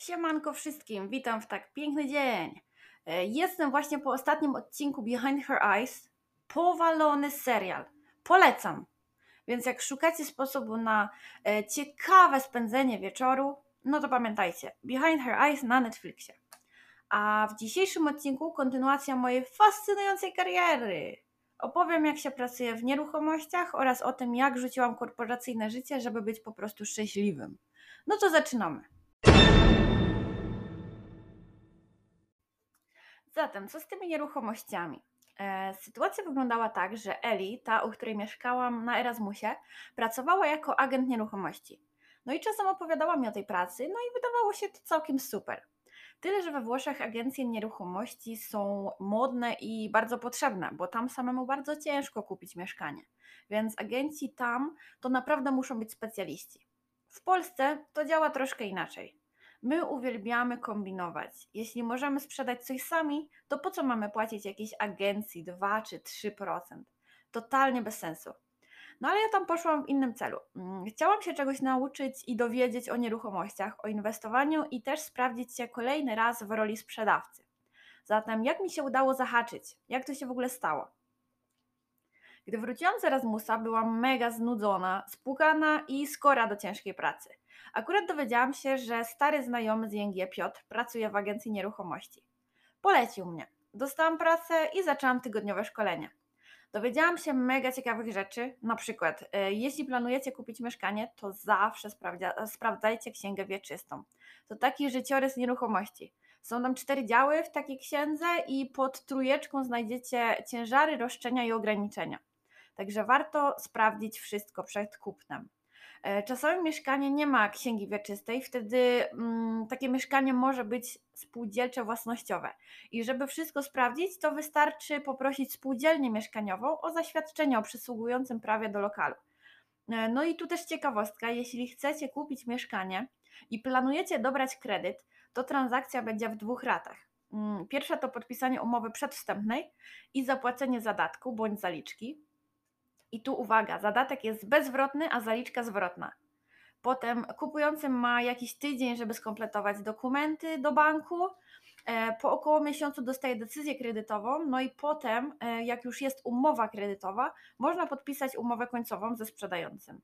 Siemanko wszystkim, witam w tak piękny dzień. E, Jestem właśnie po ostatnim odcinku Behind Her Eyes. Powalony serial. Polecam. Więc jak szukacie sposobu na e, ciekawe spędzenie wieczoru, no to pamiętajcie, Behind Her Eyes na Netflixie. A w dzisiejszym odcinku kontynuacja mojej fascynującej kariery. Opowiem, jak się pracuje w nieruchomościach oraz o tym, jak rzuciłam korporacyjne życie, żeby być po prostu szczęśliwym. No to zaczynamy. Zatem, co z tymi nieruchomościami? E, sytuacja wyglądała tak, że Eli, ta, u której mieszkałam na Erasmusie, pracowała jako agent nieruchomości. No i czasem opowiadała mi o tej pracy, no i wydawało się to całkiem super. Tyle, że we Włoszech agencje nieruchomości są modne i bardzo potrzebne, bo tam samemu bardzo ciężko kupić mieszkanie. Więc agenci tam to naprawdę muszą być specjaliści. W Polsce to działa troszkę inaczej. My uwielbiamy kombinować. Jeśli możemy sprzedać coś sami, to po co mamy płacić jakiejś agencji 2 czy 3%? Totalnie bez sensu. No ale ja tam poszłam w innym celu. Mm, Chciałam się czegoś nauczyć i dowiedzieć o nieruchomościach, o inwestowaniu i też sprawdzić się kolejny raz w roli sprzedawcy. Zatem jak mi się udało zahaczyć? Jak to się w ogóle stało? Gdy wróciłam z Erasmusa, byłam mega znudzona, spłukana i skora do ciężkiej pracy. Akurat dowiedziałam się, że stary znajomy z ING Piotr pracuje w agencji nieruchomości. Polecił mnie. Dostałam pracę i zaczęłam tygodniowe szkolenie. Dowiedziałam się mega ciekawych rzeczy, na przykład e, jeśli planujecie kupić mieszkanie, to zawsze sprawdzia- sprawdzajcie księgę wieczystą. To taki życiorys nieruchomości. Są tam cztery działy w takiej księdze i pod trójeczką znajdziecie ciężary, roszczenia i ograniczenia. Także warto sprawdzić wszystko przed kupnem. E, Czasami mieszkanie nie ma księgi wieczystej, wtedy mm, takie mieszkanie może być spółdzielcze własnościowe. I żeby wszystko sprawdzić, to wystarczy poprosić spółdzielnię mieszkaniową o zaświadczenie o przysługującym prawie do lokalu. E, No i tu też ciekawostka, jeśli chcecie kupić mieszkanie i planujecie dobrać kredyt, to transakcja będzie w dwóch ratach. Mm, Pierwsza to podpisanie umowy przedwstępnej i zapłacenie zadatku bądź zaliczki. I tu uwaga, zadatek jest bezzwrotny, a zaliczka zwrotna. Potem kupujący ma jakiś tydzień, żeby skompletować dokumenty do banku. E, Po około miesiącu dostaje decyzję kredytową, no i potem, e, jak już jest umowa kredytowa, można podpisać umowę końcową ze sprzedającym.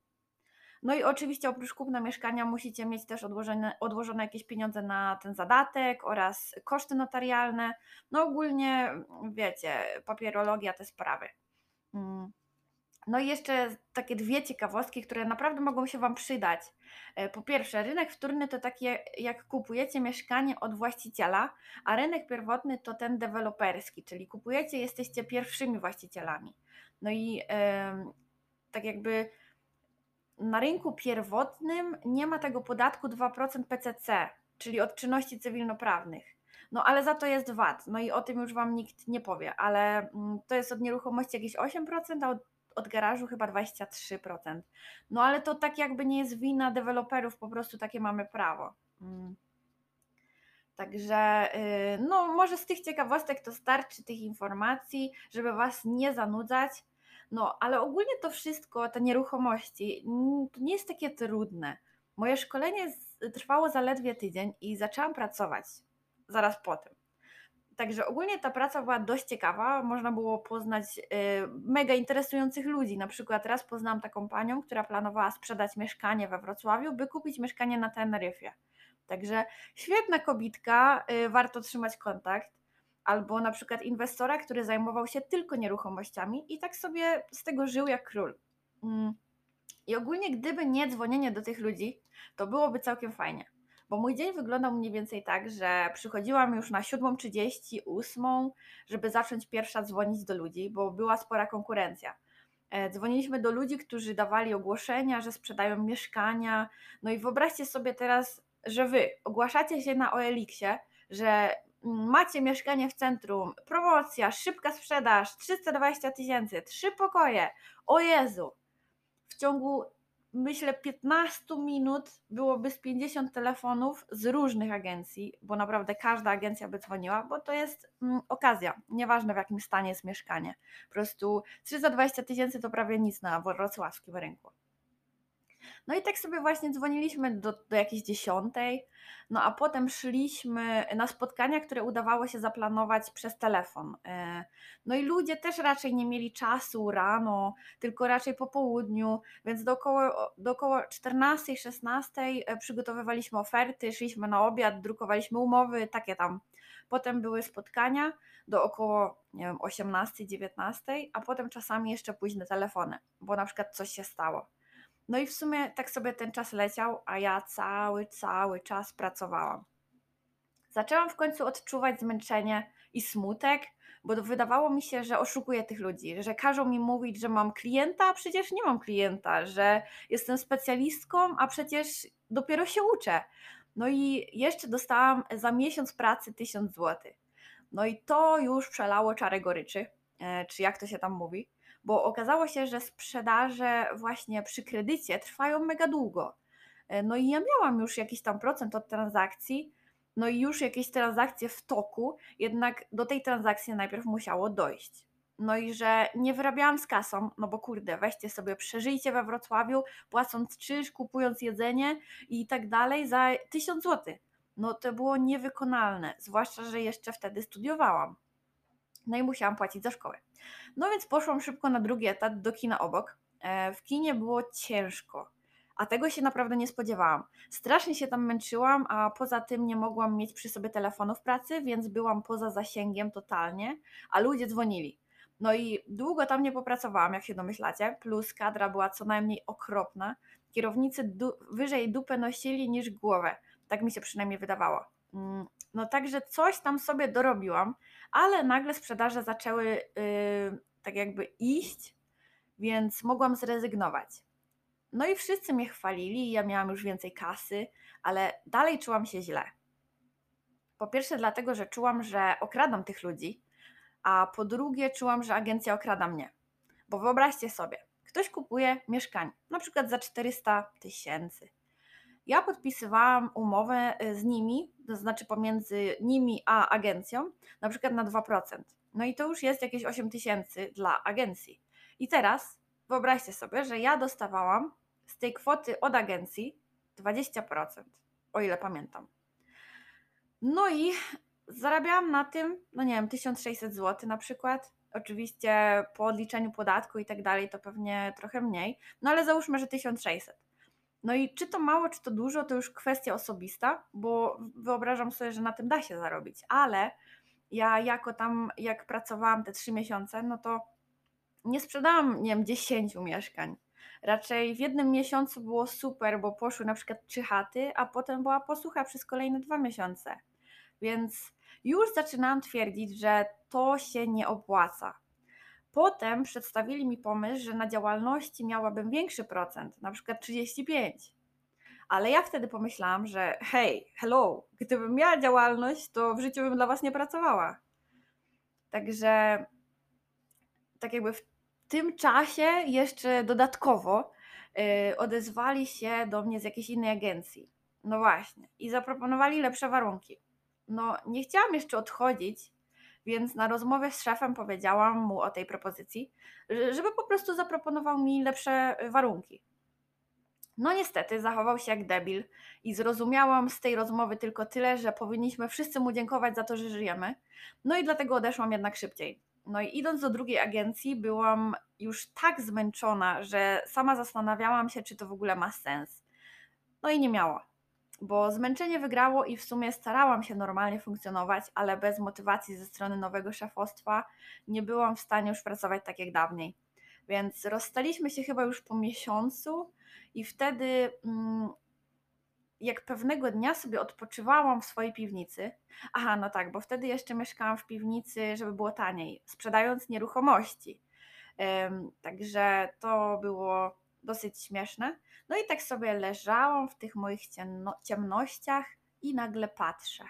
No i oczywiście oprócz kupna mieszkania musicie mieć też odłożone, odłożone jakieś pieniądze na ten zadatek oraz koszty notarialne. No ogólnie wiecie, papierologia, te sprawy. Mm. No i jeszcze takie dwie ciekawostki, które naprawdę mogą się Wam przydać. E, Po pierwsze, rynek wtórny to takie, jak kupujecie mieszkanie od właściciela, a rynek pierwotny to ten deweloperski, czyli kupujecie, jesteście pierwszymi właścicielami. No i em, tak jakby na rynku pierwotnym nie ma tego podatku 2% PCC, czyli od czynności cywilnoprawnych. No ale za to jest VAT, no i o tym już Wam nikt nie powie, ale mm, to jest od nieruchomości jakieś 8%, a od od garażu chyba 23%. No ale to tak jakby nie jest wina deweloperów, po prostu takie mamy prawo. Mm. Także y, no może z tych ciekawostek to starczy tych informacji, żeby Was nie zanudzać. No ale ogólnie to wszystko, te nieruchomości, to nie jest takie trudne. Moje szkolenie trwało zaledwie tydzień i zaczęłam pracować zaraz po tym. Także ogólnie ta praca była dość ciekawa. Można było poznać y, mega interesujących ludzi. Na przykład raz poznałam taką panią, która planowała sprzedać mieszkanie we Wrocławiu, by kupić mieszkanie na Teneryfie. Także świetna kobitka, y, warto trzymać kontakt. Albo na przykład inwestora, który zajmował się tylko nieruchomościami i tak sobie z tego żył jak król. Mm. I ogólnie, gdyby nie dzwonienie do tych ludzi, to byłoby całkiem fajnie. Bo mój dzień wyglądał mniej więcej tak, że przychodziłam już na 7.30, 8, żeby zacząć pierwsza dzwonić do ludzi, bo była spora konkurencja. E, Dzwoniliśmy do ludzi, którzy dawali ogłoszenia, że sprzedają mieszkania. No i wyobraźcie sobie teraz, że wy ogłaszacie się na OLX-ie, że mm, macie mieszkanie w centrum, promocja, szybka sprzedaż, 320 tysięcy, trzy pokoje. O Jezu! W ciągu myślę 15 minut byłoby z 50 telefonów z różnych agencji, bo naprawdę każda agencja by dzwoniła, bo to jest mm, okazja, nieważne w jakim stanie jest mieszkanie. Po prostu 320 tysięcy to prawie nic na wrocławskim rynku. No i tak sobie właśnie dzwoniliśmy do, do jakiejś dziesiątej, no a potem szliśmy na spotkania, które udawało się zaplanować przez telefon. E, no i ludzie też raczej nie mieli czasu rano, tylko raczej po południu, więc do około, do około 14-16 e, przygotowywaliśmy oferty, szliśmy na obiad, drukowaliśmy umowy, takie tam. Potem były spotkania do około nie wiem, 18-19, a potem czasami jeszcze późne telefony, bo na przykład coś się stało. No i w sumie tak sobie ten czas leciał, a ja cały, cały czas pracowałam. Zaczęłam w końcu odczuwać zmęczenie i smutek, bo wydawało mi się, że oszukuję tych ludzi, że każą mi mówić, że mam klienta, a przecież nie mam klienta, że jestem specjalistką, a przecież dopiero się uczę. No i jeszcze dostałam za miesiąc pracy 1000 zł. No i to już przelało czarę goryczy, czy jak to się tam mówi bo okazało się, że sprzedaże właśnie przy kredycie trwają mega długo. E, no i ja miałam już jakiś tam procent od transakcji, no i już jakieś transakcje w toku, jednak do tej transakcji najpierw musiało dojść. No i że nie wyrabiałam z kasą, no bo kurde, weźcie sobie, przeżyjcie we Wrocławiu, płacąc czyż, kupując jedzenie i tak dalej za 1000 zł. No to było niewykonalne, zwłaszcza, że jeszcze wtedy studiowałam. No i musiałam płacić za szkołę. No więc poszłam szybko na drugi etat do kina obok. E, w kinie było ciężko, a tego się naprawdę nie spodziewałam. Strasznie się tam męczyłam, a poza tym nie mogłam mieć przy sobie telefonu w pracy, więc byłam poza zasięgiem totalnie, a ludzie dzwonili. No i długo tam nie popracowałam, jak się domyślacie, plus kadra była co najmniej okropna. Kierownicy du wyżej dupę nosili niż głowę. Tak mi się przynajmniej wydawało. Mm, no także coś tam sobie dorobiłam, ale nagle sprzedaże zaczęły yy, tak jakby iść, więc mogłam zrezygnować. No i wszyscy mnie chwalili, ja miałam już więcej kasy, ale dalej czułam się źle. Po pierwsze, dlatego, że czułam, że okradam tych ludzi, a po drugie, czułam, że agencja okrada mnie. Bo wyobraźcie sobie, ktoś kupuje mieszkanie, na przykład za 400 tysięcy. Ja podpisywałam umowę y, z nimi, to znaczy pomiędzy nimi a agencją, na przykład na 2%. No i to już jest jakieś 8 tysięcy dla agencji. I teraz wyobraźcie sobie, że ja dostawałam z tej kwoty od agencji 20%, o ile pamiętam. No i zarabiałam na tym, no nie wiem, 1600 zł na przykład. Oczywiście po odliczeniu podatku i tak dalej to pewnie trochę mniej, no ale załóżmy, że 1600. No i czy to mało, czy to dużo, to już kwestia osobista, bo wyobrażam sobie, że na tym da się zarobić, ale ja jako tam, jak pracowałam te trzy miesiące, no to nie sprzedałam, nie wiem, 10 mieszkań. Raczej w jednym miesiącu było super, bo poszły na przykład trzy chaty, a potem była posłucha przez kolejne dwa miesiące. Więc już zaczynałam twierdzić, że to się nie opłaca. Potem przedstawili mi pomysł, że na działalności miałabym większy procent, na przykład 35. Ale ja wtedy pomyślałam, że hej, hello, gdybym miała działalność, to w życiu bym dla Was nie pracowała. Także tak jakby w tym czasie jeszcze dodatkowo yy, odezwali się do mnie z jakiejś innej agencji. No właśnie. I zaproponowali lepsze warunki. No, nie chciałam jeszcze odchodzić, więc na rozmowie z szefem powiedziałam mu o tej propozycji, żeby po prostu zaproponował mi lepsze warunki. No niestety zachował się jak debil i zrozumiałam z tej rozmowy tylko tyle, że powinniśmy wszyscy mu dziękować za to, że żyjemy. No i dlatego odeszłam jednak szybciej. No i idąc do drugiej agencji, byłam już tak zmęczona, że sama zastanawiałam się, czy to w ogóle ma sens. No i nie miało bo zmęczenie wygrało i w sumie starałam się normalnie funkcjonować, ale bez motywacji ze strony nowego szefostwa nie byłam w stanie już pracować tak jak dawniej. Więc rozstaliśmy się chyba już po miesiącu i wtedy, mm, jak pewnego dnia sobie odpoczywałam w swojej piwnicy, aha, no tak, bo wtedy jeszcze mieszkałam w piwnicy, żeby było taniej, sprzedając nieruchomości. Także to było dosyć śmieszne. No i tak sobie leżałam w tych moich ciemno ciemnościach i nagle patrzę.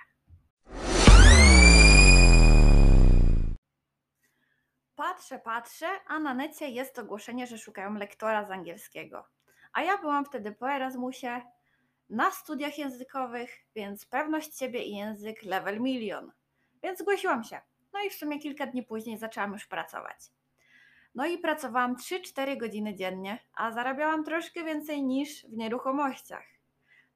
Patrzę, patrzę, a na necie jest ogłoszenie, że szukają lektora z angielskiego. A ja byłam wtedy po Erasmusie na studiach językowych, więc pewność siebie i język level milion. Więc zgłosiłam się. No i w sumie kilka dni później zaczęłam już pracować. No i pracowałam 3-4 godziny dziennie, a zarabiałam troszkę więcej niż w nieruchomościach.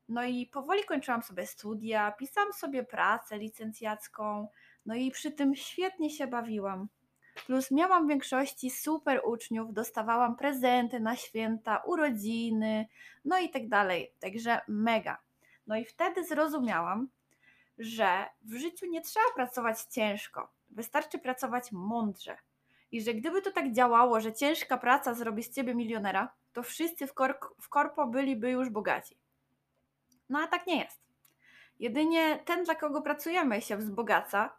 No i powoli kończyłam sobie studia, pisałam sobie pracę licencjacką, no i przy tym świetnie się bawiłam. Plus miałam w większości super uczniów, dostawałam prezenty na święta, urodziny, no i tak dalej. Także mega. No i wtedy zrozumiałam, że w życiu nie trzeba pracować ciężko, wystarczy pracować mądrze. I że gdyby to tak działało, że ciężka praca zrobi z ciebie milionera, to wszyscy w, kork- w korpo byliby już bogaci. No a tak nie jest. Jedynie ten, dla kogo pracujemy, się wzbogaca,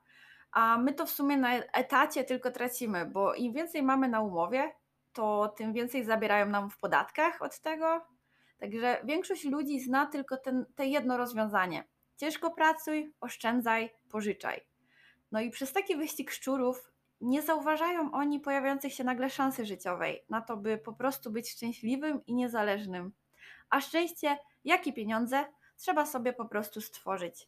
a my to w sumie na etacie tylko tracimy, bo im więcej mamy na umowie, to tym więcej zabierają nam w podatkach od tego. Także większość ludzi zna tylko ten, te jedno rozwiązanie. Ciężko pracuj, oszczędzaj, pożyczaj. No i przez taki wyścig szczurów nie zauważają oni pojawiających się nagle szansy życiowej na to, by po prostu być szczęśliwym i niezależnym. A szczęście, jak i pieniądze, trzeba sobie po prostu stworzyć.